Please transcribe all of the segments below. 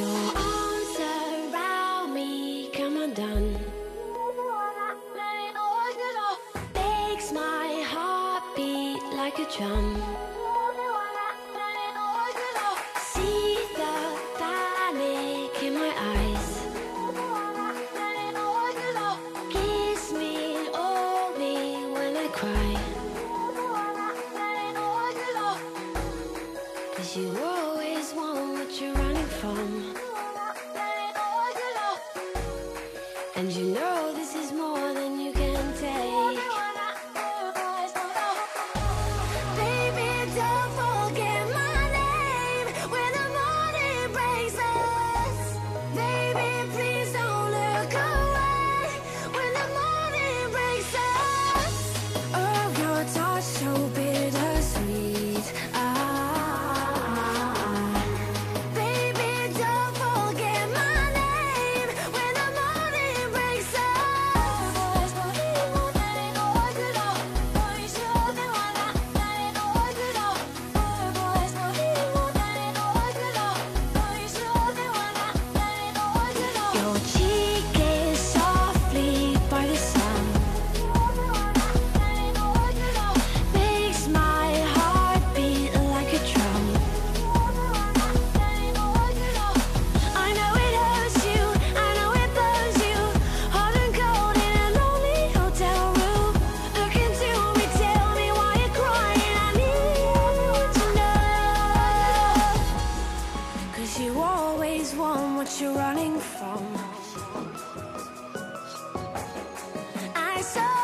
Your arms around me, come on down. Makes my heart beat like a drum. See the panic in my eyes. Kiss me, hold me when I cry. Cause you always want what you're running from. And you know this is more than you can take. so.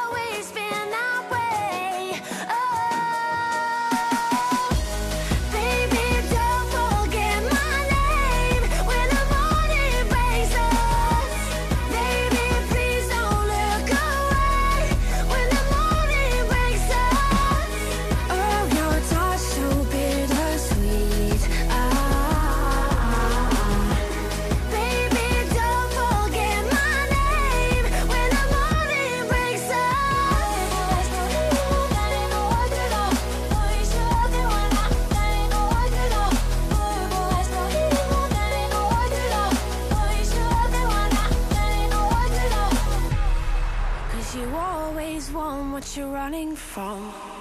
what you're running from.